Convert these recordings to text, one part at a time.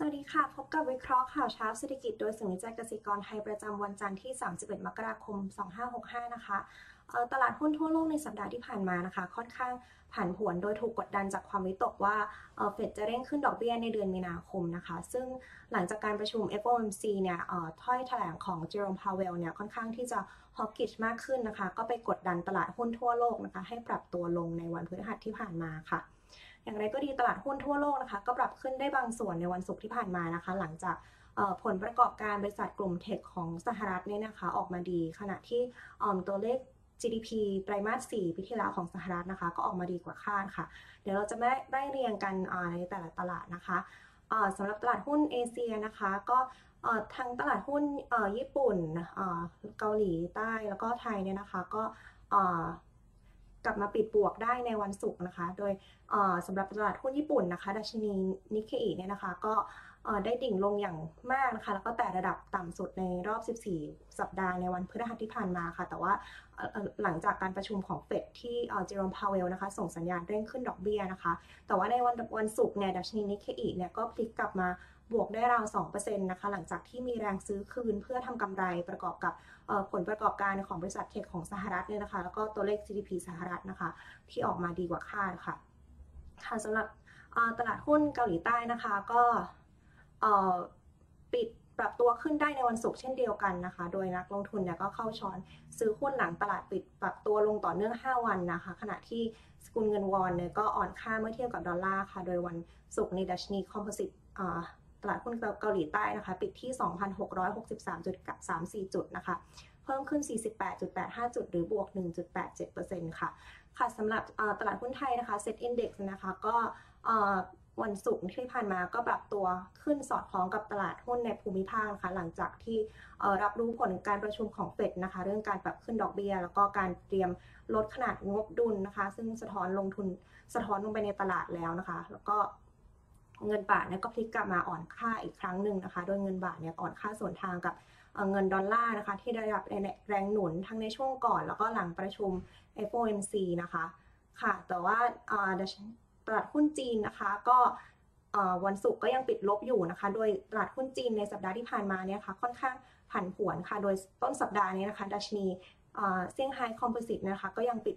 สวัสดีค่ะ พบกับวิเคราะห์ข่าวเช้าเศรษฐกิจโดยศูนย์วิจัยเกษตรกรไทยประจำวันจันทร์ที่ 31 มกราคม 2565 นะคะตลาดหุ้นทั่วโลกในสัปดาห์ที่ผ่านมานะคะ ค่อนข้างผันผวนโดยถูกกดดันจากความวิตกว่าเฟดจะเร่งขึ้นดอกเบี้ยในเดือนมีนาคมนะคะ ซึ่งหลังจากการประชุม FOMC เนี่ยถ้อยแถลงของเจอโรมพาวเวลเนี่ยค่อนข้างที่จะ hawkish มากขึ้นนะคะ ก็ไปกดดันตลาดหุ้นทั่วโลกนะคะ ให้ปรับตัวลงในวันพฤหัสที่ผ่านมาค่ะ อย่างไรก็ดีตลาดหุ้นทั่วโลกนะคะก็ปรับขึ้นได้บางส่วนในวันศุกร์ที่ผ่านมานะคะ หลังจากผลประกอบการบริษัทกลุ่มเทคของสหรัฐเนี่ยนะคะออกมาดี ขณะที่ตัวเลข GDP ไตรมาส 4 ปีที่แล้วของสหรัฐนะคะ ก็ออกมาดีกว่าคาดค่ะ เดี๋ยวเราจะไม่ได้เรียงกันในแต่ละตลาดนะคะสำหรับตลาดหุ้นเอเชียนะคะ ก็ทางตลาดหุ้นญี่ปุ่นเกาหลีใต้แล้วก็ไทยเนี่ยนะคะ ก็ กลับมาปิดบวกได้ในวันศุกร์นะคะ โดยสำหรับตลาดหุ้นญี่ปุ่นนะคะดัชนีนิเคอิเนี่ยนะคะก็ได้ดิ่งลงอย่างมากนะคะ แล้วก็แตะระดับต่ำสุดในรอบ 14 สัปดาห์ในวันพฤหัสที่ผ่านมาค่ะ แต่ว่าหลังจากการประชุมของเฟดที่เจอโรมพาวเวลนะคะ ส่งสัญญาณเร่งขึ้นดอกเบี้ยนะคะ แต่ว่าในวันวันศุกร์เนี่ยดัชนีนิเคอิเนี่ยก็พลิกกลับมา บวกได้ราว 2%นะคะ หลังจากที่มีแรงซื้อคืนเพื่อทำกำไรประกอบกับผลประกอบการของบริษัท tech ของสหรัฐเนี่ยนะคะ แล้วก็ตัวเลข GDP สหรัฐนะคะ ที่ออกมาดีกว่าคาดค่ะ ค่ะสำหรับตลาดหุ้นเกาหลีใต้นะคะก็ปิดปรับตัวขึ้นได้ในวันศุกร์เช่นเดียวกันนะคะ โดยนักลงทุนเนี่ยก็เข้าช้อนซื้อหุ้นหลังตลาดปิดปรับตัวลงต่อเนื่อง 5 วันนะคะ ขณะที่สกุลเงินวอนเนี่ยก็อ่อนค่าเมื่อเทียบกับดอลลาร์ค่ะ โดยวันศุกร์เนี่ยดัชนี Composite ตลาดหุ้นเกาหลีใต้นะคะ ปิดที่ 2,663.34 จุดนะคะ เพิ่มขึ้น 48.85 จุด หรือบวก 1.87%ค่ะ ค่ะสำหรับตลาดหุ้นไทยนะคะ Set Index นะคะก็วันศุกร์ที่ผ่านมาก็ปรับตัวขึ้นสอดคล้องกับตลาดหุ้นในภูมิภาคนะคะหลังจากที่รับรู้ผลการประชุมของเฟดนะคะ เรื่องการปรับขึ้นดอกเบี้ย แล้วก็การเตรียมลดขนาดงบดุลนะคะ ซึ่งสะท้อนลงทุนสะท้อนลงไปในตลาดแล้วนะคะ แล้วก็ เงินบาทเนี่ยก็พลิกกลับมาอ่อนค่าอีกครั้งหนึ่งนะคะ โดยเงินบาทเนี่ยอ่อนค่าส่วนทางกับเงินดอลลาร์นะคะ ที่ได้รับแรงหนุนทั้งในช่วงก่อนแล้วก็หลังประชุม FOMC นะคะ ค่ะ แต่ว่าตลาดหุ้นจีนนะคะก็วันศุกร์ก็ยังปิดลบอยู่นะคะ โดยตลาดหุ้นจีนในสัปดาห์ที่ผ่านมาเนี่ยค่ะค่อนข้างผันผวนค่ะ โดยต้นสัปดาห์นี้นะคะ ดัชนีเซี่ยงไฮ้ Composite นะคะก็ยังปิด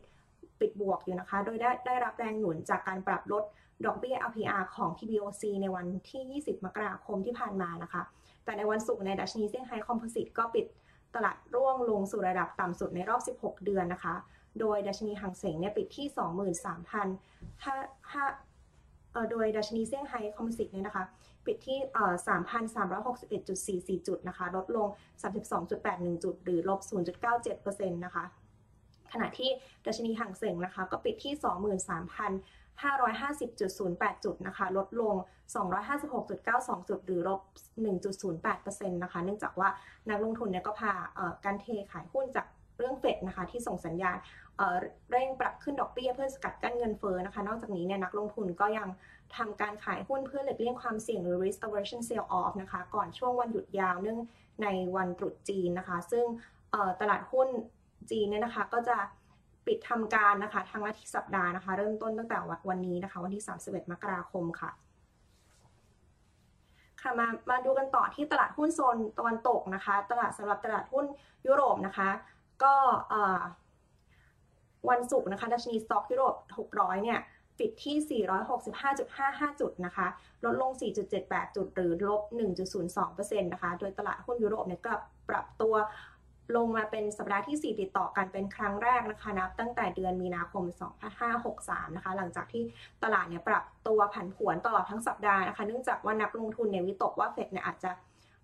ปิดบวกอยู่นะคะ โดยได้ได้รับแรงหนุนจากการปรับลดดอกเบี้ย LPR ของ PBOC ในวันที่ 20 มกราคมที่ผ่านมานะคะ แต่ในวันศุกร์เนี่ยดัชนีเซี่ยงไฮ้ Composite ก็ปิดตลาดร่วงลงสู่ระดับต่ำสุดในรอบ 16 เดือนนะคะ โดยดัชนีฮั่งเส็งเนี่ยปิดที่ 23,000โดยดัชนีเซี่ยงไฮ้ Composite เนี่ยนะคะ ปิดที่ 3,361.44 จุดนะคะ ลดลง 32.81 จุด หรือลบ 0.97%นะคะ ขณะที่ดัชนีห่างเสงนะคะ ก็ปิดที่ 23,000 550.08 จุดนะคะ ลดลง 256.92 จุด หรือลบ 1.08%นะคะ เนื่องจากว่านักลงทุนเนี่ยก็พาการเทขายหุ้นจากเรื่องเฟดนะคะที่ส่งสัญญาณเร่งปรับขึ้นดอกเบี้ยเพื่อสกัดกั้นเงินเฟ้อนะคะ นอกจากนี้เนี่ยนักลงทุนก็ยังทำการขายหุ้นเพื่อหลีกเลี่ยงความเสี่ยงหรือ risk aversion sell off นะคะ ก่อนช่วงวันหยุดยาวเนื่องในวันตรุษจีนนะคะ ซึ่งตลาดหุ้น จีนเนี่ยนะคะก็จะปิดทำการนะคะทางละทิสัปดาห์นะคะ เริ่มต้นตั้งแต่วันนี้นะคะ วันที่ 31 มกราคมค่ะค่ะมามาดูกันต่อที่ตลาดหุ้นโซนตะวันตกนะคะ ตลาดสำหรับตลาดหุ้นยุโรปนะคะ ก็วันศุกร์นะคะดัชนีสต็อกยุโรป 600 เนี่ยปิดที่ 465.55 จุดนะคะ ลดลง 4.78 จุดหรือลบ 1.02%นะคะ โดยตลาดหุ้นยุโรปเนี่ยก็ปรับตัว ลงมาเป็นสัปดาห์ที่ 4 ติดต่อกันเป็นครั้งแรกนะคะนับตั้งแต่เดือนมีนาคม 2563 นะคะ หลังจากที่ตลาดเนี่ยปรับตัวผันผวนตลอดทั้งสัปดาห์นะคะ เนื่องจากว่านักลงทุนเนี่ยวิตกว่าเฟดเนี่ยอาจจะ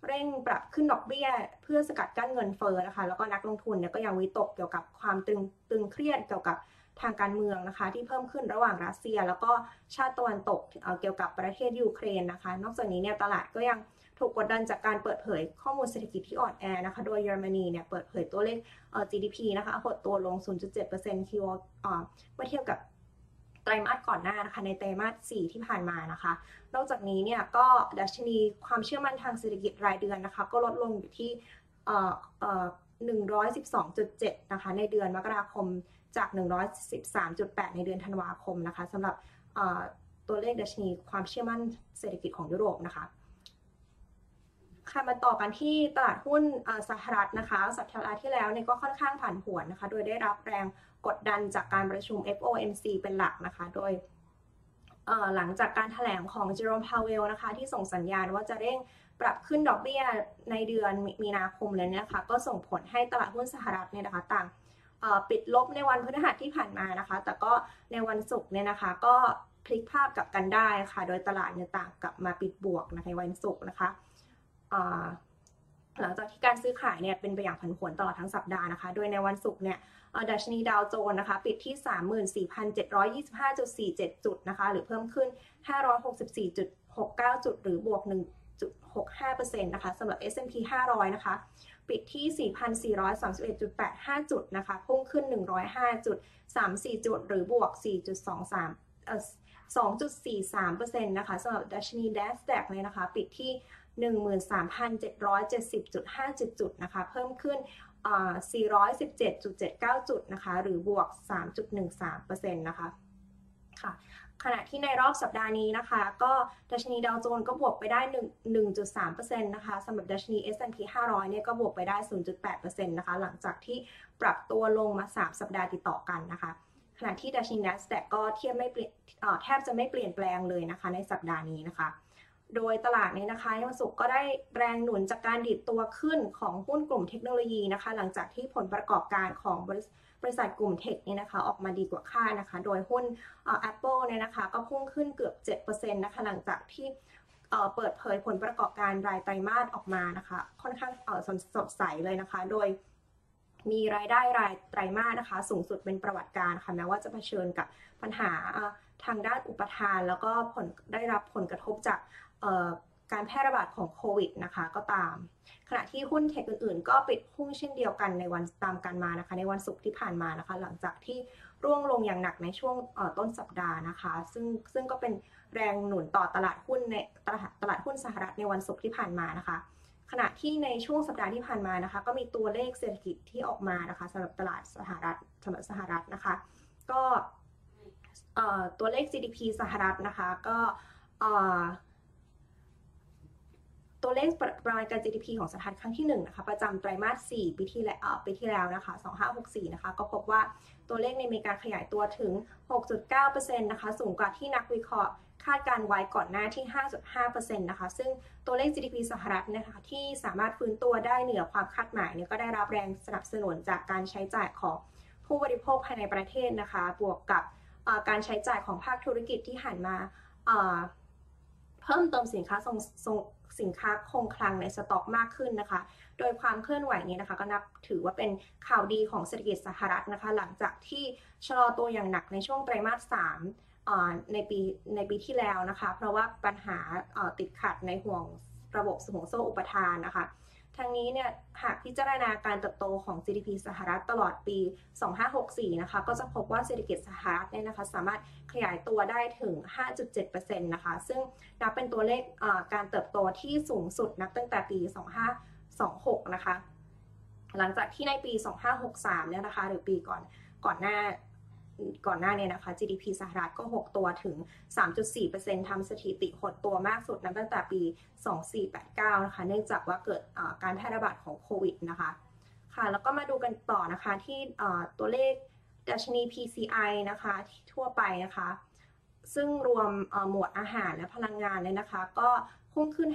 เร่งปรับขึ้นดอกเบี้ย เพื่อสกัดกั้นเงินเฟ้อนะคะ แล้วก็นักลงทุนเนี่ยก็ยังวิตกเกี่ยวกับความตึงตึงเครียดเกี่ยวกับทางการเมืองนะคะ ที่เพิ่มขึ้นระหว่างรัสเซีย แล้วก็ชาติตะวันตกเกี่ยวกับประเทศยูเครนนะคะ นอกจากนี้เนี่ยตลาดก็ยัง ถูกกดดันจากการเปิดเผยข้อมูลเศรษฐกิจที่อ่อนแอนะคะ โดยเยอรมนีเนี่ยเปิดเผยตัวเลข GDP นะคะหดตัวลง 0.7%คิวเมื่อเทียบกับไตรมาสก่อนหน้านะคะในไตรมาส 4 ที่ผ่านมานะคะ นอกจากนี้เนี่ยก็ดัชนีความเชื่อมั่นทางเศรษฐกิจรายเดือนนะคะ ก็ลดลงอยู่ที่112.7 นะคะ ในเดือนมกราคมจาก 113.8 ในเดือนธันวาคมนะคะสำหรับตัวเลขดัชนีความเชื่อมั่นเศรษฐกิจของยุโรปนะคะ ค่ะมาต่อกันที่ตลาดหุ้นสหรัฐนะคะสัปดาห์ที่แล้วเนี่ยก็ค่อนข้างผันผวนนะคะ โดยได้รับแรงกดดันจากการประชุม FOMC เป็นหลักนะคะ โดยหลังจากการถแถลงของเจอโรมพาวเวลนะคะ ที่ส่งสัญญาณว่าจะเร่งปรับขึ้นดอกเบี้ยในเดือนมีนาคมเลยนะคะ ก็ส่งผลให้ตลาดหุ้นสหรัฐเนี่ยนะคะต่างปิดลบในวันพฤหัสที่ผ่านมานะคะ แต่ก็ในวันศุกร์เนี่ยนะคะก็พลิกภาพกลับกันได้ค่ะ โดยตลาดเนี่ยต่างกลับมาปิดบวกในวันศุกร์นะคะ หลังจากที่การซื้อขายเนี่ยเป็นไปอย่างผันผวนตลอดทั้งสัปดาห์นะคะ โดยในวันศุกร์เนี่ยดัชนีดาวโจนส์นะคะ ปิดที่ 34,725.47 จุดนะคะ หรือเพิ่มขึ้น 564.69 จุด หรือบวก 1.65%นะคะสำหรับ S&P 500 นะคะ ปิดที่ 4,431.85 จุดนะคะ พุ่งขึ้น 105.34 จุด หรือบวก 4.23เอ่อ2.43%นะคะสำหรับดัชนี NASDAQ เลยนะคะ ปิดที่ 13,770.57จุดนะคะ เพิ่มขึ้น 417.79 จุดนะคะ หรือบวก 3.13%นะคะค่ะขณะที่ในรอบสัปดาห์นี้นะคะ ก็ดัชนีดาวโจนส์ก็บวกไปได้ 1.3%นะคะสำหรับดัชนี S&P 500 เนี่ยก็บวกไปได้ 0.8%นะคะ หลังจากที่ปรับตัวลงมา 3 สัปดาห์ติดต่อกันนะคะ ขณะที่ดัชนี NASDAQ ก็เทียบไม่เปลี่ยนแทบจะไม่เปลี่ยนแปลงเลยนะคะ ในสัปดาห์นี้นะคะ โดยตลาดนี้นะคะวันศุกร์ก็ได้แรงหนุนจากการดิดตัวขึ้นของหุ้นกลุ่มเทคโนโลยีนะคะ หลังจากที่ผลประกอบการของบริษัทกลุ่มเทคเนี่ยนะคะออกมาดีกว่าคาดนะคะ โดยหุ้น Apple เนี่ยนะคะก็พุ่งขึ้นเกือบ 7%นะคะหลังจากที่เปิดเผยผลประกอบการรายไตรมาสออกมานะคะ ค่อนข้างสดใสเลยนะคะ โดยมีรายได้รายไตรมาสนะคะ สูงสุดเป็นประวัติการค่ะแม้ว่าจะเผชิญกับปัญหาทางด้านอุปทาน แล้วก็ผลได้รับผลกระทบจาก การแพร่ระบาดของโควิดนะคะก็ตาม ขณะที่หุ้นเทคอื่นๆ ก็ปิดพุ่งเช่นเดียวกันในวันตามกันมานะคะ ในวันศุกร์ที่ผ่านมานะคะ หลังจากที่ร่วงลงอย่างหนักในช่วงต้นสัปดาห์นะคะ ซึ่งซึ่งก็เป็นแรงหนุนต่อตลาดหุ้นในตลาดตลาดหุ้นสหรัฐในวันศุกร์ที่ผ่านมานะคะ ขณะที่ในช่วงสัปดาห์ที่ผ่านมานะคะ ก็มีตัวเลขเศรษฐกิจที่ออกมานะคะสำหรับตลาดสหรัฐสำหรับสหรัฐนะคะ ก็ตัวเลข GDP สหรัฐนะคะก็ ตัวเลขประมาณการ GDP ของสหรัฐครั้งที่1นะคะประจำไตรมาส 4 ปีที่แล้วปีที่แล้วนะคะ 2564 นะคะ ก็พบว่าตัวเลขในอเมีกาขยายตัวถึง 6.9%นะคะ สูงกว่าที่นักวิเคราะห์คาดการไว้ก่อนหน้าที่ 5.5%นะคะ ซึ่งตัวเลข GDP สหรัฐนะคะที่สามารถฟื้นตัวได้เหนือความคาดหมายเนี่ยก็ได้รับแรงสนับสนุนจากการใช้จ่ายของผู้บริโภคภายในประเทศนะคะ บวกกับการใช้จ่ายของภาคธุรกิจที่หันมาเพิ่มเติมสินค้าทรง สินค้าคงคลังในสต็อกมากขึ้นนะคะ โดยความเคลื่อนไหวนี้นะคะ ก็นับถือว่าเป็นข่าวดีของเศรษฐกิจสหรัฐนะคะ หลังจากที่ชะลอตัวอย่างหนักในช่วงไตรมาส3ในปีในปีที่แล้วนะคะ เพราะว่าปัญหาติดขัดในห่วงระบบห่วงโซ่อุปทานนะคะ ทางนี้เนี่ยหากพิจารณาการเติบโตของ GDP สหรัฐตลอดปี 2564 นะคะ ก็จะพบว่าเศรษฐกิจสหรัฐเนี่ยนะคะ สามารถขยายตัวได้ถึง 5.7%นะคะ ซึ่งนับเป็นตัวเลขการเติบโตที่สูงสุดนับตั้งแต่ปี 2526 นะคะ หลังจากที่ในปี 2563 เนี่ยนะคะ หรือปีก่อนก่อนหน้า ก่อนหน้านี้นะคะ GDP สหรัฐก็ 6 ตัวถึง 3.4%ทำสถิติหดตัวมากสุดนับตั้งแต่ปี 2489 นะคะ เนื่องจากว่าเกิดการแพร่ระบาดของโควิดนะคะ ค่ะ แล้วก็มาดูกันต่อนะคะที่ตัวเลขดัชนี PCI นะคะทั่วไปนะคะ ซึ่งรวมหมวดอาหารและพลังงานเลยนะคะ ก็พุ่งขึ้น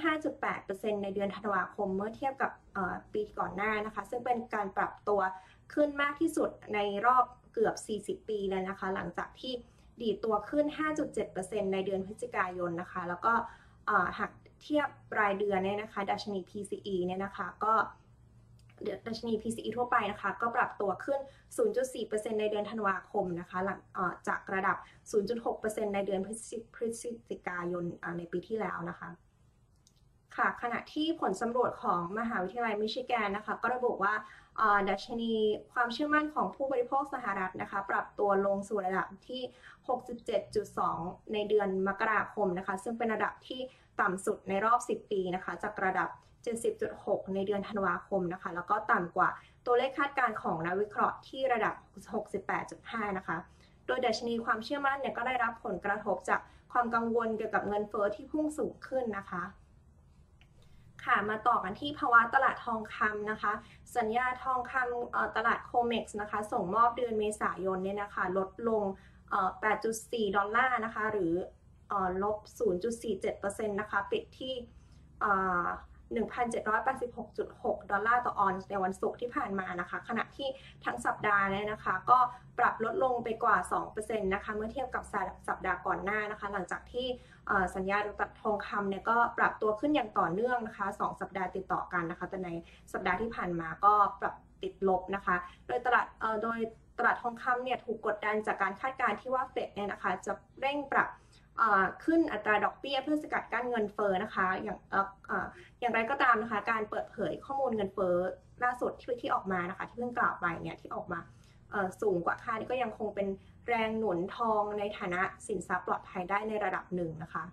5.8%ในเดือนธันวาคมเมื่อเทียบกับปีก่อนหน้านะคะ ซึ่งเป็นการปรับตัวขึ้นมากที่สุดในรอบ เกือบ 40 ปีเลยนะคะ หลังจากที่ดีตัวขึ้น 5.7%ในเดือนพฤศจิกายนนะคะ แล้วก็หากเทียบรายเดือนเนี่ยนะคะ ดัชนี PCE เนี่ยนะคะก็ดัชนี PCE ทั่วไปนะคะ ก็ปรับตัวขึ้น 0.4%ในเดือนธันวาคมนะคะ หลังจากระดับ 0.6%ในเดือนพฤศจิกายนในปีที่แล้วนะคะ ค่ะ ขณะที่ผลสำรวจของมหาวิทยาลัยมิชิแกนนะคะ ก็ระบุว่า ดัชนีความเชื่อมั่นของผู้บริโภคสหรัฐนะคะ ปรับตัวลงสู่ระดับที่ 67.2 ในเดือนมกราคมนะคะ ซึ่งเป็นระดับที่ต่ำสุดในรอบ 10 ปีนะคะ จากระดับ 70.6 ในเดือนธันวาคมนะคะ แล้วก็ต่ำกว่าตัวเลขคาดการณ์ของนักวิเคราะห์ที่ระดับ 68.5 นะคะ โดยดัชนีความเชื่อมั่นเนี่ยก็ได้รับผลกระทบจากความกังวลเกี่ยวกับเงินเฟอ้อที่พุ่งสูงขึ้นนะคะ ค่ะมาต่อกันที่ภาวะตลาดทองคำนะคะ สัญญาทองคำตลาดโคเม็กซ์นะคะ ส่งมอบเดือนเมษายนเนี่ยนะคะ ลดลง 8.4 ดอลลาร์นะคะ หรือเอ่อลบ 0.47%นะคะ ปิดที่ 1,786.6 ดอลลาร์ต่อออนซ์ในวันศุกร์ที่ผ่านมานะคะ ขณะที่ทั้งสัปดาห์เนี่ยนะคะ ก็ปรับลดลงไปกว่า 2%นะคะ เมื่อเทียบกับสัปดาห์ก่อนหน้านะคะ หลังจากที่สัญญาตัดทองคำเนี่ยก็ปรับตัวขึ้นอย่างต่อเนื่องนะคะ 2 สัปดาห์ติดต่อกันนะคะ แต่ในสัปดาห์ที่ผ่านมาก็ปรับติดลบนะคะ โดยตลาดโดยตลาดทองคำเนี่ยถูกกดดันจากการคาดการณ์ที่ว่าเฟดเนี่ยนะคะ จะเร่งปรับ ขึ้นอัตราดอกเบี้ยเพื่อสกัดกั้นเงินเฟ้อนะคะ อย่างออย่างไรก็ตามนะคะ การเปิดเผยข้อมูลเงินเฟ้อล่าสุดที่ที่ออกมานะคะ ที่เพิ่งกล่าวไปเนี่ยที่ออกมาสูงกว่าคาดก็ยังคงเป็นแรงหนุนทองในฐานะสินทรัพย์ปลอดภัยได้ในระดับหนึ่งนะคะ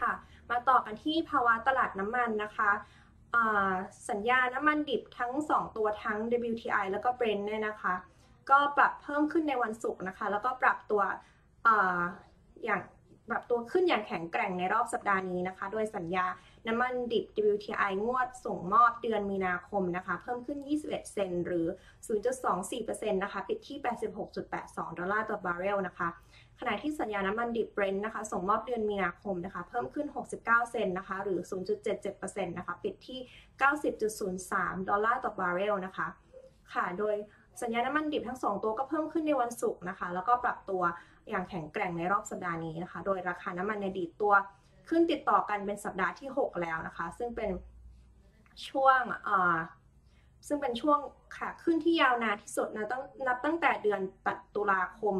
ค่ะ มาต่อกันที่ภาวะตลาดน้ำมันนะคะสัญญาน้ำมันดิบทั้ง 2 ตัวทั้ง WTI แล้วก็ Brent เนี่ยนะคะ ก็ปรับเพิ่มขึ้นในวันศุกร์นะคะ แล้วก็ปรับตัว อย่างปรับตัวขึ้นอย่างแข็งแกร่งในรอบสัปดาห์นี้นะคะ โดยสัญญาน้ำมันดิบ WTI งวดส่งมอบเดือนมีนาคมนะคะ เพิ่มขึ้น 21 เซนต์หรือ 0.24%นะคะ ปิดที่ 86.82 ดอลลาร์ต่อบาร์เรลนะคะ ขณะที่สัญญาน้ำมันดิบ Brent นะคะ ส่งมอบเดือนมีนาคมนะคะ เพิ่มขึ้น 69 เซนต์นะคะ หรือ 0.77%นะคะ ปิดที่ 90.03 ดอลลาร์ต่อบาร์เรลนะคะ ค่ะ โดยสัญญาน้ำมันดิบทั้ง 2 ตัวก็เพิ่มขึ้นในวันศุกร์นะคะ แล้วก็ปรับตัว อย่างแข็งแกร่งในรอบสัปดาห์นี้นะคะ โดยราคาน้ำมันเนี่ยดีดตัวขึ้นติดต่อกันเป็นสัปดาห์ที่ 6 แล้วนะคะ ซึ่งเป็นช่วงซึ่งเป็นช่วงขาขึ้นที่ยาวนานที่สุดนะตั้งนับตั้งแต่เดือนตุลาคม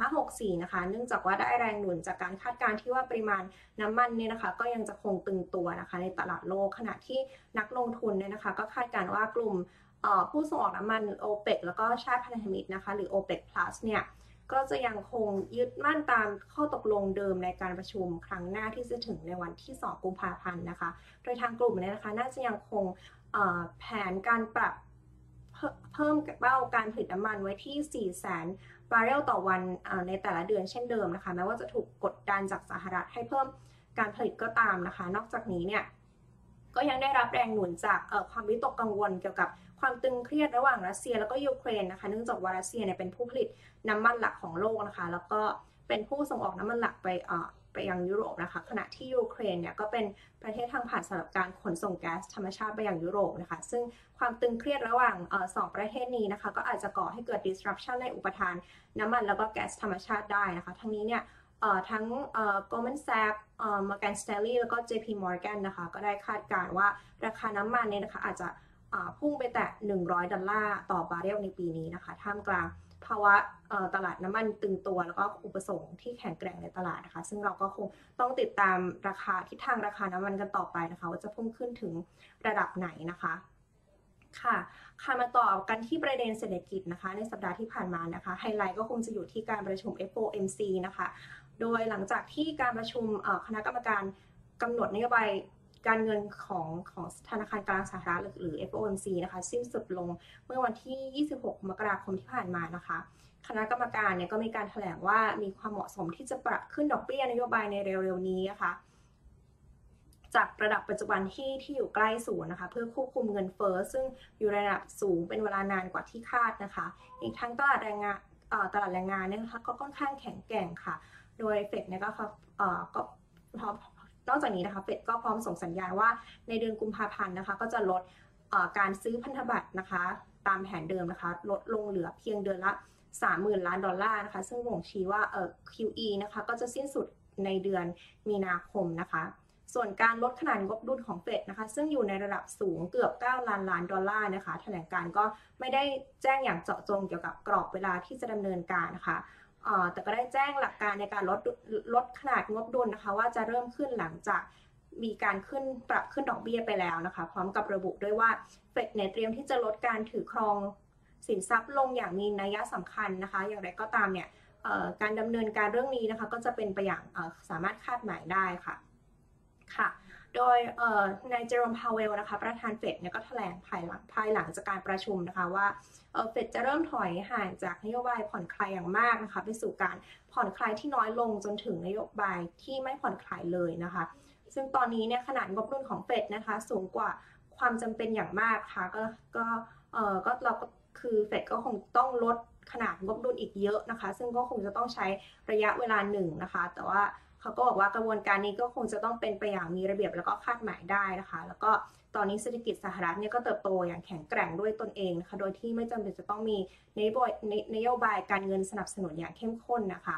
2564 นะคะ เนื่องจากว่าได้แรงหนุนจากการคาดการณ์ที่ว่าปริมาณน้ำมันเนี่ยนะคะ ก็ยังจะคงตึงตัวนะคะ ในตลาดโลกขณะที่นักลงทุนเนี่ยนะคะ ก็คาดการณ์ว่ากลุ่มผู้ส่งออกน้ำมัน OPEC แล้วก็ชาติพันธมิตรนะคะ หรือ OPEC Plus เนี่ย ก็จะยังคงยึดมั่นตามข้อตกลงเดิมในการประชุมครั้งหน้าที่จะถึงในวันที่ 2 กุมภาพันธ์นะคะ โดยทางกลุ่มเนี่ยนะคะน่าจะยังคงแผนการปรับเพิ่มเป้าการผลิตน้ำมันไว้ที่4แสนบาร์เรลต่อวันในแต่ละเดือนเช่นเดิมนะคะแม้ว่าจะถูกกดดันจากสหรัฐให้เพิ่มการผลิตก็ตามนะคะ นอกจากนี้เนี่ยก็ยังได้รับแรงหนุนจากความวิตกกังวลเกี่ยวกับ ความตึงเครียดระหว่างรัสเซียแล้วก็ยูเครนนะคะ เนื่องจากว่ารัสเซียเนี่ยเป็นผู้ผลิตน้ำมันหลักของโลกนะคะ แล้วก็เป็นผู้ส่งออกน้ำมันหลักไปอ่อไปยังยุโรปนะคะ ขณะที่ยูเครนเนี่ยก็เป็นประเทศทางผ่านสำหรับการขนส่งแก๊สธรรมชาติไปยังยุโรปนะคะ ซึ่งความตึงเครียดระหว่างสองประเทศนี้นะคะ ก็อาจจะก่อให้เกิด disruption ในอุปทาน น้ำมันแล้วก็แก๊สธรรมชาติได้นะคะ ทั้งนี้เนี่ยทั้ง Goldman Sachs Morgan Stanley แล้วก็ JP Morgan นะคะ ก็ได้คาดการณ์ว่าราคาน้ำมันเนี่ยนะคะอาจจะ พุ่งไปแตะ 100 ดอลลาร์ต่อบาร์เรลในปีนี้นะคะ ท่ามกลางภาวะตลาดน้ำมันตึงตัว แล้วก็อุปสงค์ที่แข็งแกร่งในตลาดนะคะ ซึ่งเราก็คงต้องติดตามราคาทิศทางราคาน้ำมันกันต่อไปนะคะ ว่าจะพุ่งขึ้นถึงระดับไหนนะคะค่ะค่ะมาต่อกันที่ประเด็นเศรษฐกิจนะคะ ในสัปดาห์ที่ผ่านมานะคะ ไฮไลท์ก็คงจะอยู่ที่การประชุม FOMC นะคะ โดยหลังจากที่การประชุมคณะกรรมการกำหนดนโยบาย การเงินของของธนาคารกลางสหรัฐหรือ FOMC นะคะสิ้นสุดลงเมื่อวันที่ 26 มกราคมที่ผ่านมานะคะ คณะกรรมการเนี่ยก็มีการแถลงว่ามีความเหมาะสมที่จะปรับขึ้นดอกเบี้ยนโยบายในเร็วๆนี้นะคะ จากระดับปัจจุบันที่ที่อยู่ใกล้ศูนย์นะคะ เพื่อควบคุมเงินเฟอ้อซึ่งอยู่ระดับสูงเป็นเวลานานกว่าที่คาดนะคะ อีกทั้งตลาดแรงงานตลาดแรงงานเนี่ยนะคะก็ค่อนข้างแข็งแกร่งค่ะ โดยเฟดเนี่ยก็ก็พอ นอกจากนี้นะคะเฟดก็พร้อมส่งสัญญาณว่าในเดือนกุมภาพันธ์นะคะ ก็จะลดการซื้อพันธบัตรนะคะ ตามแผนเดิมนะคะ ลดลงเหลือเพียงเดือนละ 30,000 ล้านดอลลาร์นะคะ ซึ่งบ่งชี้ว่าเอ่อ QE นะคะ ก็จะสิ้นสุดในเดือนมีนาคมนะคะ ส่วนการลดขนาดงบดุลของเฟดนะคะ ซึ่งอยู่ในระดับสูงเกือบ 9 ล้านล้านดอลลาร์นะคะ แถลงการก็ไม่ได้แจ้งอย่างเจาะจงเกี่ยวกับกรอบเวลาที่จะดำเนินการนะคะ แต่ก็ได้แจ้งหลักการในการลดลดขนาดงบดุลนะคะ ว่าจะเริ่มขึ้นหลังจากมีการขึ้นปรับขึ้นดอกเบี้ยไปแล้วนะคะ พร้อมกับระบุด้วยว่าเฟดเนี่ยเตรียมที่จะลดการถือครองสินทรัพย์ลงอย่างมีนัยสำคัญนะคะ อย่างไรก็ตามเนี่ยการดำเนินการเรื่องนี้นะคะ ก็จะเป็นไปอย่างสามารถคาดหมายได้ค่ะค่ะ โดยนายเจอโรมพาวเวลนะคะประธานเฟดเนี่ยก็แถลงภายหลังภายหลังจากการประชุมนะคะว่าเฟดจะเริ่มถอยห่างจากนโยบายผ่อนคลายอย่างมากนะคะไปสู่การผ่อนคลายที่น้อยลงจนถึงนโยบายที่ไม่ผ่อนคลายเลยนะคะ ซึ่งตอนนี้เนี่ยขนาดงบดุลของเฟดนะคะสูงกว่าความจำเป็นอย่างมากค่ะก็ก็เออก็เราก็คือเฟดก็คงต้องลดขนาดงบดุลอีกเยอะนะคะ ซึ่งก็คงจะต้องใช้ระยะเวลาหนึ่งนะคะ แต่ว่า เขาก็บอกว่ากระบวนการนี้ก็คงจะต้องเป็นไปอย่างมีระเบียบแล้วก็คาดหมายได้นะคะ แล้วก็ตอนนี้เศรษฐกิจสหรัฐเนี่ยก็เติบโตอย่างแข็งแกร่งด้วยตนเองนะคะโดยที่ไม่จำเป็นจะต้องมีนโยบายนโยบายการเงินสนับสนุนอย่างเข้มข้นนะคะ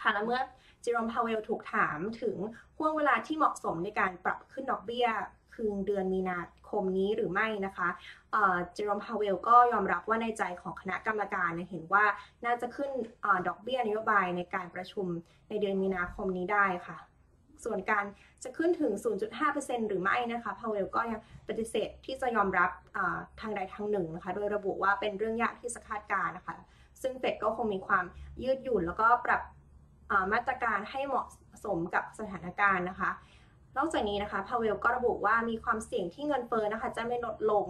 ค่ะและเมื่อจิโรมพาวเวลถูกถามถึงห่วงเวลาที่เหมาะสมในการปรับขึ้นดอกเบี้ย คือเดือนมีนาคมนี้หรือไม่นะคะเจอโรมพาวเวลก็ยอมรับว่าในใจของคณะกรรมการเห็นว่าน่าจะขึ้นดอกเบี้ยนโยบายในการประชุมในเดือนมีนาคมนี้ได้ค่ะ ส่วนการจะขึ้นถึง 0.5%หรือไม่นะคะพาวเวลก็ยังปฏิเสธที่จะยอมรับทางใดทางหนึ่งนะคะ โดยระบุว่าเป็นเรื่องยากที่จะคาดการณ์นะคะ ซึ่งเฟดก็คงมีความยืดหยุ่นแล้วก็ปรับมาตรการให้เหมาะสมกับสถานการณ์นะคะ นอกจากนี้นะคะพาเวลก็ระบุว่ามีความเสี่ยงที่เงินเฟ้อนะคะ จะไม่ลดลง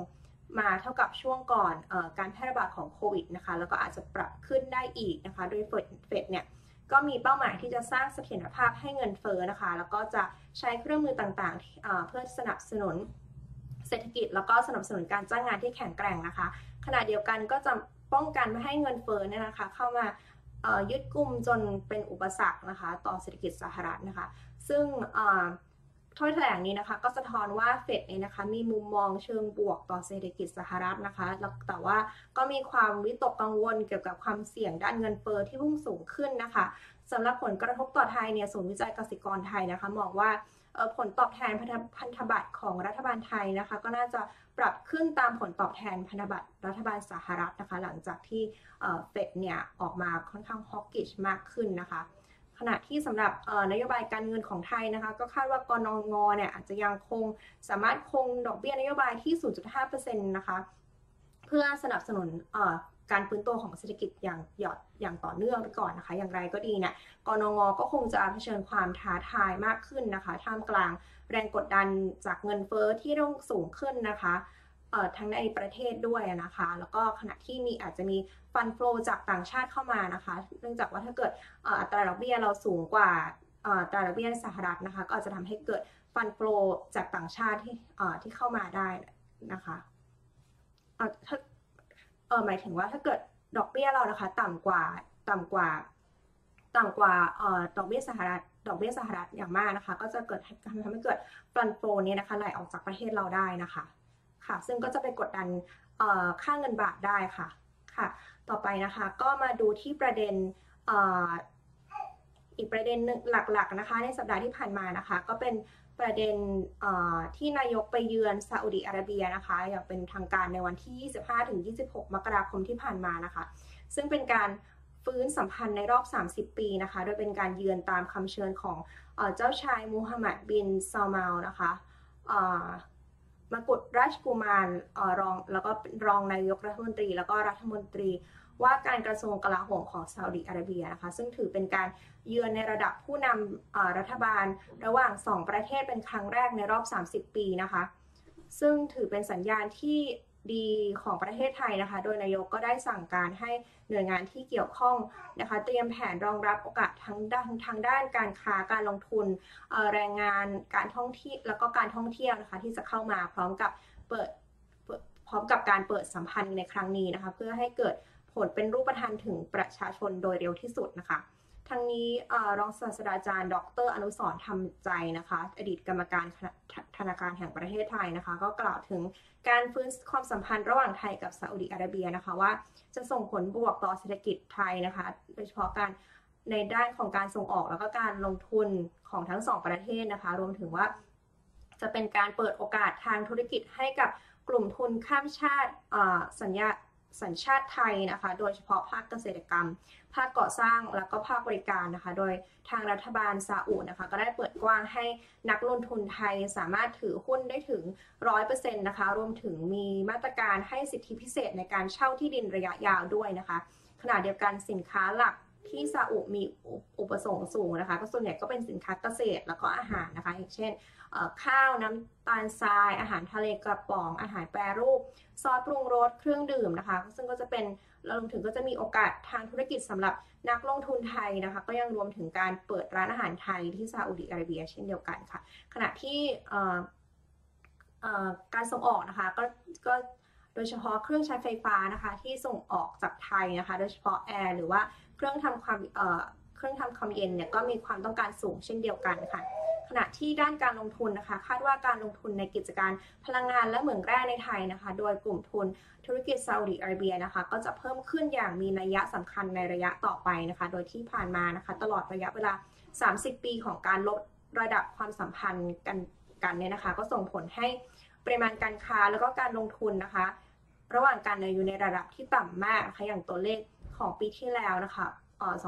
มาเท่ากับช่วงก่อนอการแพร่ระบาดของโควิดนะคะ แล้วก็อาจจะปรับขึ้นได้อีกนะคะโดยเฟดเนี่ยก็มีเป้าหมายที่จะสร้างเสถียรภาพให้เงินเฟ้อนะคะ แล้วก็จะใช้เครื่องมือต่างๆ เพื่อสนับสนุนเศรษฐกิจ แล้วก็สนับสนุนการจ้างงานที่แข็งแกร่งนะคะ ขณะเดียวกันก็จะป้องกันไม่ให้เงินเฟ้อเนี่ยนะคะ เข้ามายึดกลุ่มจนเป็นอุปสรรคนะคะ ต่อเศรษฐกิจสหรัฐนะคะ ซึ่ง ถ้อยแถลงนี้นะคะก็สะท้อนว่าเฟดเนี่ยนะคะมีมุมมองเชิงบวกต่อเศรษฐกิจสหรัฐนะคะ แต่ว่าก็มีความวิตกกังวลเกี่ยวกับความเสี่ยงด้านเงินเฟ้อที่พุ่งสูงขึ้นนะคะสำหรับผลกระทบต่อไทยเนี่ยศูนย์วิจัยกสิกรไทยนะคะมองว่าผลตอบแทนพันธบัตรของรัฐบาลไทยนะคะ ก็น่าจะปรับขึ้นตามผลตอบแทนพันธบัตรรัฐบาลสหรัฐนะคะ หลังจากที่เฟดเนี่ยออกมาค่อนข้างฮอกกิชมากขึ้นนะคะ ขณะที่สำหรับนโยบายการเงินของไทยนะคะ ก็คาดว่ากรงงเนี่ยอาจจะยังคงสามารถคงดอกเบี้ยนโยบายที่ 0.5%นะคะ เพื่อสนับสนุนการฟื้นตัวของเศรษฐกิจอย่างหยอดอย่างต่อเนื่องไปก่อนนะคะ อย่างไรก็ดีเนี่ยกรงงก็คงจะเผชิญความท้าทายมากขึ้นนะคะ ท่ามกลางแรงกดดันจากเงินเฟอ้อที่ต้องสูงขึ้นนะคะ ทั้งในประเทศด้วยนะคะ แล้วก็ขณะที่มีอาจจะมีฟันโฟลจากต่างชาติเข้ามานะคะ เนื่องจากว่าถ้าเกิดอัตราดอกเบี้ยเราสูงกว่าอัตราดอกเบี้ยสหรัฐนะคะ ก็อาจจะทำให้เกิดฟันโฟลจากต่างชาติที่ที่เข้ามาได้นะคะถ้าหมายถึงว่าถ้าเกิดดอกเบี้ยเรานะคะ ต่ำกว่าต่ำกว่าต่ำกว่าดอกเบี้ยสหรัฐดอกเบี้ยสหรัฐอย่างมากนะคะ ก็จะเกิดทำให้เกิดฟันโฟนี้นะคะไหลออกจากประเทศเราได้นะคะ ค่ะ ซึ่งก็จะไปกดดันค่าเงินบาทได้ค่ะค่ะ ต่อไปนะคะก็มาดูที่ประเด็นอีกประเด็นหลักๆนะคะ ในสัปดาห์ที่ผ่านมานะคะ ก็เป็นประเด็นที่นายกไปเยือนซาอุดีอาระเบียนะคะ อย่างเป็นทางการในวันที่ 25-26 มกราคมที่ผ่านมานะคะ ซึ่งเป็นการฟื้นสัมพันธ์ในรอบ 30 ปีนะคะ โดยเป็นการเยือนตามคำเชิญของเจ้าชายมูฮัมหมัดบินซาลมาลนะคะ มกุฎราชกุมารรองแล้วก็รองนายกรัฐมนตรี แล้วก็รัฐมนตรีว่าการกระทรวงกลาโหมของซาอุดิอาระเบียนะคะซึ่งถือเป็นการเยือนในระดับผู้นำรัฐบาลระหว่าง 2 ประเทศเป็นครั้งแรกในรอบ 30 ปีนะคะ ซึ่งถือเป็นสัญญาณที่ ดีของประเทศไทยนะคะ โดยนายกก็ได้สั่งการให้หน่วยงานที่เกี่ยวข้องนะคะ เตรียมแผนรองรับโอกาสทั้งด้านทางด้านการค้าการลงทุนแรงงานการท่องเที่ยวแล้วก็การท่องเที่ยวนะคะ ที่จะเข้ามาพร้อมกับเปิดพร้อมกับการเปิดสัมพันธ์ในครั้งนี้นะคะ เพื่อให้เกิดผลเป็นรูปธรรมถึงประชาชนโดยเร็วที่สุดนะคะ ทั้งนี้รองศาสตราจารย์ ดร อนุสรทำใจนะคะ อดีตกรรมการธนาคารแห่งประเทศไทยนะคะ ก็กล่าวถึงการฟื้นความสัมพันธ์ระหว่างไทยกับซาอุดิอาระเบียนะคะว่าจะส่งผลบวกต่อเศรษฐกิจไทยนะคะ โดยเฉพาะการในด้านของการส่งออกแล้วก็การลงทุนของทั้งสองประเทศนะคะ รวมถึงว่า จะเป็นการเปิดโอกาสทางธุรกิจให้กับกลุ่มทุนข้ามชาติสัญญา สัญชาติไทยนะคะ โดยเฉพาะภาคเกษตรกรรม ภาคก่อสร้างแล้วก็ภาคบริการนะคะ โดยทางรัฐบาลซาอุนะคะ ก็ได้เปิดกว้างให้นักลงทุนไทยสามารถถือหุ้นได้ถึง 100%นะคะ รวมถึงมีมาตรการให้สิทธิพิเศษในการเช่าที่ดินระยะยาวด้วยนะคะขณะเดียวกันสินค้าหลัก ที่ซาอุมีอุปสงค์สูงนะคะ ก็ส่วนใหญ่ก็เป็นสินค้าเกษตรแล้วก็อาหารนะคะ อย่างเช่นข้าวน้ำตาลทราย อาหารทะเลกระป๋อง อาหารแปรรูป ซอสปรุงรสเครื่องดื่มนะคะ ซึ่งก็จะเป็นรวมถึงก็จะมีโอกาสทางธุรกิจสำหรับนักลงทุนไทยนะคะ ก็ยังรวมถึงการเปิดร้านอาหารไทยที่ซาอุดิอาระเบีย เช่นเดียวกันค่ะ ขณะที่การส่งออกนะคะก็ก็โดยเฉพาะเครื่องใช้ไฟฟ้านะคะ ที่ส่งออกจากไทยนะคะ โดยเฉพาะแอร์หรือว่า เครื่องทำความเครื่องทำความเย็นเนี่ยก็มีความต้องการสูงเช่นเดียวกันค่ะขณะที่ด้านการลงทุนนะคะคาดว่าการลงทุนในกิจการพลังงานและเหมืองแร่ในไทยนะคะ โดยกลุ่มทุนธุรกิจซาอุดิอาระเบียนะคะ ก็จะเพิ่มขึ้นอย่างมีนัยยะสำคัญในระยะต่อไปนะคะ โดยที่ผ่านมานะคะ ตลอดระยะเวลา 30 ปีของการลดระดับความสัมพันธ์กันกันเนี่ยนะคะ ก็ส่งผลให้ปริมาณการค้าแล้วก็การลงทุนนะคะ ระหว่างกันอยู่ในระดับที่ต่ำมากนะคะอย่างตัวเลข ของปีที่แล้วนะคะ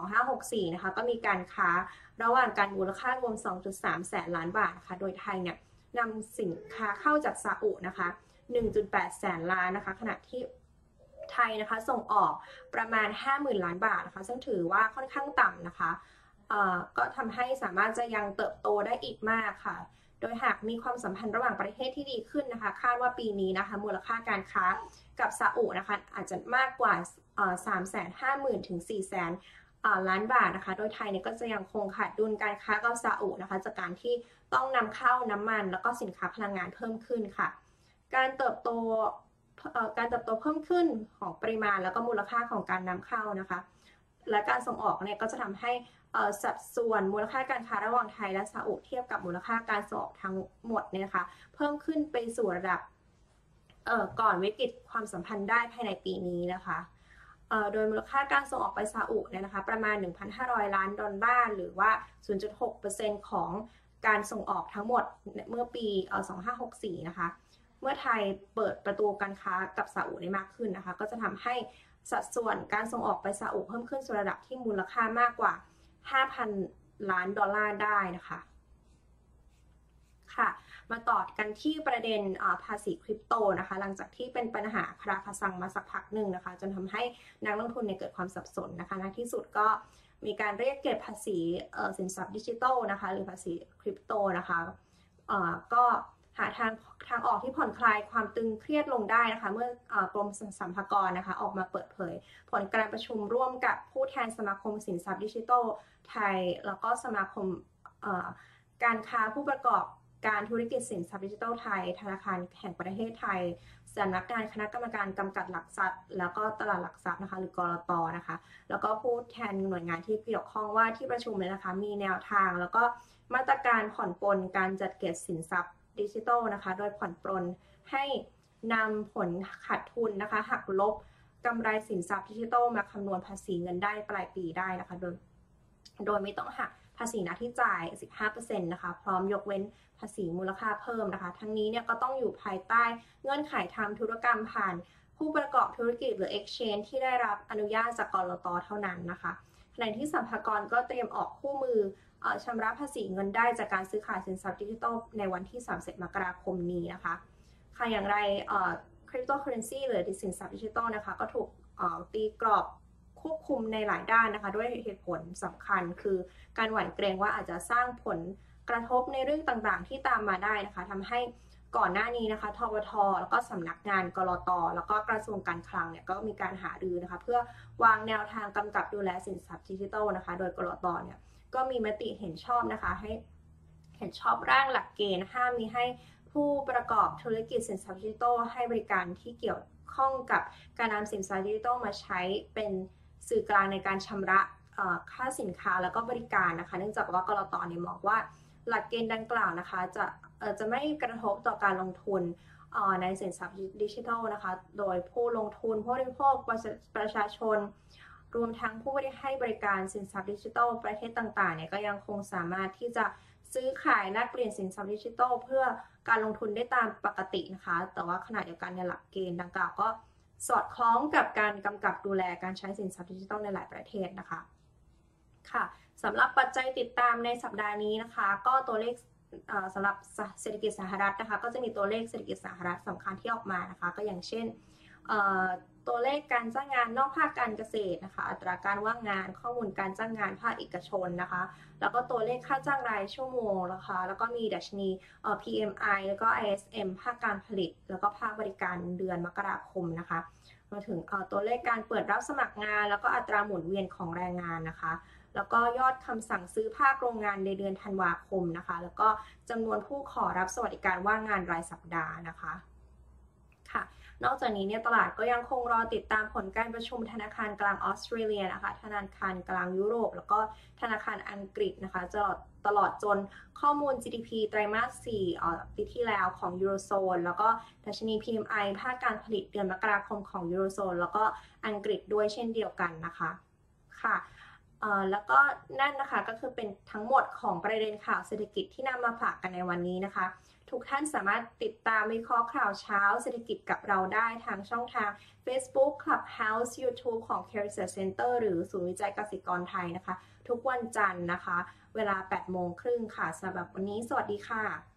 2564 นะคะ ก็มีการค้าระหว่างการมูลค่ารวม 2.3 แสนล้านบาทนะคะ โดยไทยเนี่ยนำสินค้าเข้าจากซาอุนะคะ 1.8 แสนล้านนะคะ ขณะที่ไทยนะคะส่งออกประมาณ 50,000 ล้านบาทนะคะ ซึ่งถือว่าค่อนข้างต่ำนะคะก็ทำให้สามารถจะยังเติบโตได้อีกมากค่ะ โดยหากมีความสัมพันธ์ระหว่างประเทศที่ดีขึ้นนะคะ คาดว่าปีนี้นะคะ มูลค่าการค้ากับซาอุนะคะ อาจจะมากกว่า 3ามแสนห้าหมื่นถึง4ี่แสนล้านบาทนะคะ โดยไทยเนี่ยก็จะยังคงขาดดุลการค้ากับซาอุนะคะ จากการที่ต้องนำเข้าน้ำมันแล้วก็สินค้าพลังงานเพิ่มขึ้นค่ะ การเติบโตการเติบโตเพิ่มขึ้นของปริมาณแล้วก็มูลค่าของการนำเข้านะคะ และการส่งออกเนี่ยก็จะทำให้สัดส่วนมูลค่าการค้าระหว่างไทยและซาอุเทียบกับมูลค่าการส่งออกทั้งหมดเนี่ยนะคะ เพิ่มขึ้นไปสู่ระดับก่อนวิกฤตความสัมพันธ์ได้ภายในปีนี้นะคะ โดยมูลค่าการส่งออกไปซาอุเนี่ยนะคะประมาณ 1,500 ล้านดอลลาร์หรือว่า 0.6%ของการส่งออกทั้งหมดเมื่อปี 2564 นะคะ เมื่อไทยเปิดประตูการค้ากับซาอุได้มากขึ้นนะคะ ก็จะทำให้สัดส่วนการส่งออกไปซาอุเพิ่มขึ้นสู่ระดับที่มูลค่ามากกว่า 5,000 ล้านดอลลาร์ได้นะคะ ค่ะ มาต่อกันที่ประเด็นภาษีคริปโตนะคะ หลังจากที่เป็นปัญหาคราคาซังมาสักพักหนึ่งนะคะ จนทำให้นักลงทุนเนี่ยเกิดความสับสนนะคะในที่สุดก็มีการเรียกเก็บภาษีสินทรัพย์ดิจิทัลนะคะ หรือภาษีคริปโตนะคะก็หาทางทางออกที่ผ่อนคลายความตึงเครียดลงได้นะคะ เมื่อกรมสัมภากรนะคะ ออกมาเปิดเผย ผลการประชุมร่วมกับผู้แทนสมาคมสินทรัพย์ดิจิทัลไทย แล้วก็สมาคมการค้าผู้ประกอบ การธุรกิจสินทรัพย์ดิจิทัลไทย ธนาคารแห่งประเทศไทยสำนักงานคณะกรรมการกำกับหลักทรัพย์ แล้วก็ตลาดหลักทรัพย์นะคะหรือกรตนะคะ แล้วก็ผู้แทนหน่วยงานที่เกี่ยวข้องว่าที่ประชุมเลยนะคะ มีแนวทาง แล้วก็มาตรการผ่อนปลนการจัดเก็บสินทรัพย์ดิจิทัลนะคะ โดยผ่อนปลนให้นำผลขาดทุนนะคะหักลบกำไรสินทรัพย์ดิจิทัลมาคำนวณภาษีเงินได้ปลายปีได้นะคะ โดยโดยไม่ต้องหัก ภาษีน้าที่จ่าย 15%นะคะ พร้อมยกเว้นภาษีมูลค่าเพิ่มนะคะ ทั้งนี้เนี่ยก็ต้องอยู่ภายใต้เงื่อนไขทำธุรกรรมผ่านผู้ประกอบธุรกิจหรือ exchange ที่ได้รับอนุญาตจากกรตเท่านั้นนะคะขณะที่สัมภากรก็เตรียมออกคู่มือชำระภาษีเงินได้จากการซื้อขายสินทรัพย์ดิจิทัลในวันที่ 30 มกราคมนี้นะคะ ค่ะอย่างไรคริปโตเคอเรนซีหรือสินทรัพย์ดิจิทัลนะคะ ก็ถูกตีกรอบ ควบคุมในหลายด้านนะคะ ด้วยเหตุผลสำคัญคือการหวั่นเกรงว่าอาจจะสร้างผลกระทบในเรื่องต่างๆ ที่ตามมาได้นะคะทำให้ก่อนหน้านี้นะคะทบท แล้วก็สำนักงานกรตแล้วก็กระทรวงการคลังเนี่ยก็มีการหารือนะคะ เพื่อวางแนวทางกำกับดูแลสินทรัพย์ดิจิทัลนะคะ โดยกรตเนี่ยก็มีมติเห็นชอบนะคะให้เห็นชอบร่างหลักเกณฑ์ห้ามมีให้ผู้ประกอบธุรกิจสินทรัพย์ดิจิทัลให้บริการที่เกี่ยวข้องกับการนำสินทรัพย์ดิจิทัลมาใช้เป็น สื่อกลางในการชำระค่าสินค้าแล้วก็บริการนะคะ เนื่องจากว่ากรตเนี่ยมองว่าหลักเกณฑ์ดังกล่าวนะคะจะจะไม่กระทบต่อการลงทุนในสินทรัพย์ดิจิทัลนะคะ โดยผู้ลงทุนผู้บริโภคประชาชน รวมทั้งผู้ให้บริการสินทรัพย์ดิจิทัลประเทศต่างๆเนี่ยก็ยังคงสามารถที่จะซื้อขายแลกเปลี่ยนสินทรัพย์ดิจิทัลเพื่อการลงทุนได้ตามปกตินะคะ แต่ว่าขณะเดียวกันในหลักเกณฑ์ดังกล่าวก็ สอดคล้องกับการกำกับดูแลการใช้สินทรัพย์ดิจิทัลในหลายประเทศนะคะ ค่ะสำหรับปัจจัยติดตามในสัปดาห์นี้นะคะ ก็ตัวเลขสำหรับเศรษฐกิจสหรัฐนะคะ ก็จะมีตัวเลขเศรษฐกิจสหรัฐสำคัญที่ออกมานะคะ ก็อย่างเช่น ตัวเลขการจ้างงานนอกภาคการเกษตรนะคะ อัตราการว่างงาน ข้อมูลการจ้างงานภาคเอกชนนะคะ แล้วก็ตัวเลขค่าจ้างรายชั่วโมงนะคะ แล้วก็มีดัชนีเอ่อ PMI แล้วก็ ISM ภาคการผลิต แล้วก็ภาคบริการเดือนมกราคมนะคะรวมถึงตัวเลขการเปิดรับสมัครงาน แล้วก็อัตราหมุนเวียนของแรงงานนะคะ แล้วก็ยอดคำสั่งซื้อภาคโรงงานในเดือนธันวาคมนะคะ แล้วก็จำนวนผู้ขอรับสวัสดิการว่างงานรายสัปดาห์นะคะ นอกจากนี้เนี่ยตลาดก็ยังคงรอติดตามผลการประชุมธนาคารกลางออสเตรเลียนะคะ ธนาคารกลางยุโรป แล้วก็ธนาคารอังกฤษนะคะตลอดตลอดจนข้อมูล GDP ไตรมาส4เอ่อปีที่แล้วของยูโรโซนแล้วก็ดัชนี PMI ภาคการผลิตเดือนมกราคมของยูโรโซนแล้วก็อังกฤษด้วยเช่นเดียวกันนะคะค่ะแล้วก็นั่นนะคะก็คือเป็นทั้งหมดของประเด็นข่าวเศรษฐกิจที่นำมาฝากกันในวันนี้นะคะ ทุกท่านสามารถติดตามวิเคราะห์ข่าวเช้าเศรษฐกิจกับเราได้ทางช่องทาง Facebook Clubhouse YouTube ของ c a r e Research Center หรือศูนย์วิจัยเกษตรกรไทยนะคะ ทุกวันจันทร์นะคะ เวลา 8 โมงครึ่งค่ะสำหรับวันนี้สวัสดีค่ะ